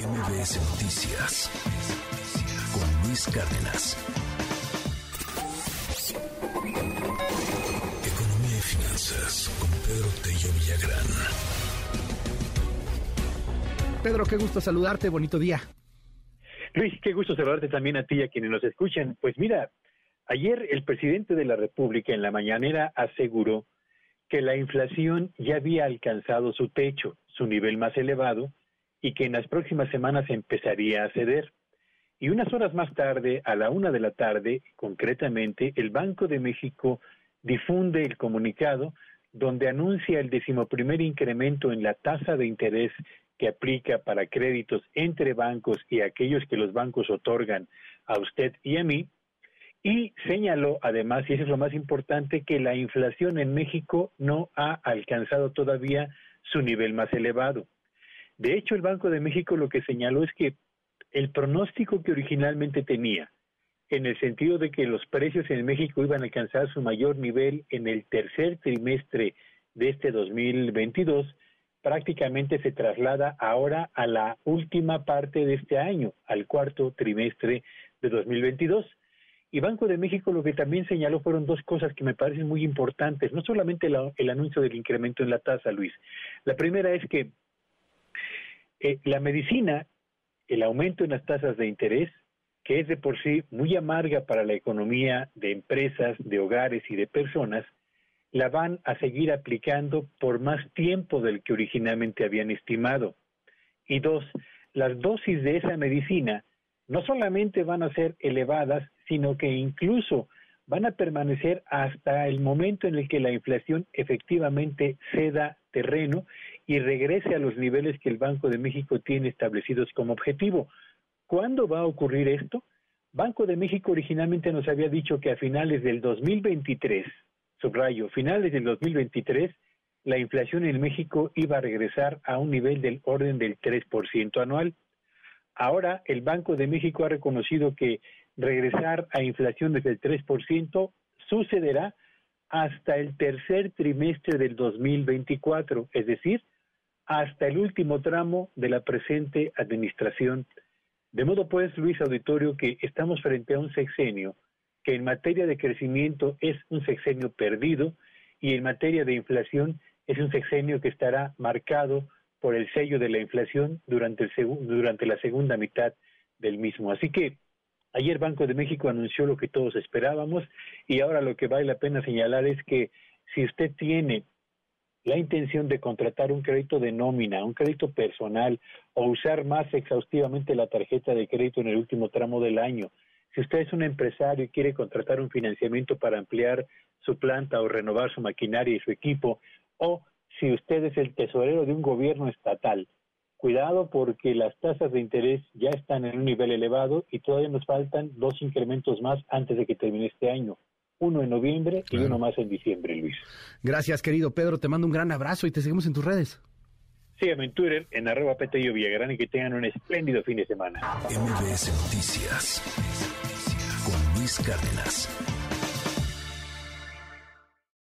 MBS Noticias con Luis Cárdenas. Economía y finanzas con Pedro Tello Villagrán. Pedro, qué gusto saludarte, bonito día. Luis, qué gusto saludarte también a ti y a quienes nos escuchan. Pues mira, ayer el presidente de la República en la mañanera aseguró que la inflación ya había alcanzado su techo, su nivel más elevado, y que en las próximas semanas empezaría a ceder. Y unas horas más tarde, a la una de la tarde, concretamente, el Banco de México difunde el comunicado donde anuncia el decimoprimer incremento en la tasa de interés que aplica para créditos entre bancos y aquellos que los bancos otorgan a usted y a mí, y señaló además, y eso es lo más importante, que la inflación en México no ha alcanzado todavía su nivel más elevado. De hecho, el Banco de México lo que señaló es que el pronóstico que originalmente tenía, en el sentido de que los precios en México iban a alcanzar su mayor nivel en el tercer trimestre de este 2022, prácticamente se traslada ahora a la última parte de este año, al cuarto trimestre de 2022. Y Banco de México lo que también señaló fueron dos cosas que me parecen muy importantes, no solamente el anuncio del incremento en la tasa, Luis. La primera es que eh, la medicina, el aumento en las tasas de interés, que es de por sí muy amarga para la economía de empresas, de hogares y de personas, la van a seguir aplicando por más tiempo del que originalmente habían estimado. Y dos, las dosis de esa medicina no solamente van a ser elevadas, sino que incluso van a permanecer hasta el momento en el que la inflación efectivamente ceda terreno y regrese a los niveles que el Banco de México tiene establecidos como objetivo. ¿Cuándo va a ocurrir esto? Banco de México originalmente nos había dicho que a finales del 2023, subrayo, finales del 2023, la inflación en México iba a regresar a un nivel del orden del 3% anual. Ahora el Banco de México ha reconocido que regresar a inflación desde el 3% sucederá hasta el tercer trimestre del 2024, es decir, hasta el último tramo de la presente administración. De modo pues, Luis Auditorio, que estamos frente a un sexenio que en materia de crecimiento es un sexenio perdido y en materia de inflación es un sexenio que estará marcado por el sello de la inflación durante, el la segunda mitad del mismo. Así que ayer Banco de México anunció lo que todos esperábamos y ahora lo que vale la pena señalar es que si usted tiene la intención de contratar un crédito de nómina, un crédito personal o usar más exhaustivamente la tarjeta de crédito en el último tramo del año. Si usted es un empresario y quiere contratar un financiamiento para ampliar su planta o renovar su maquinaria y su equipo, o si usted es el tesorero de un gobierno estatal, cuidado porque las tasas de interés ya están en un nivel elevado y todavía nos faltan dos incrementos más antes de que termine este año uno en noviembre y uno más en diciembre, Luis. Gracias, querido Pedro. Te mando un gran abrazo y te seguimos en tus redes. Sígueme en Twitter, en arroba Petello Villagrán y que tengan un espléndido fin de semana. MBS Noticias con Luis Cárdenas.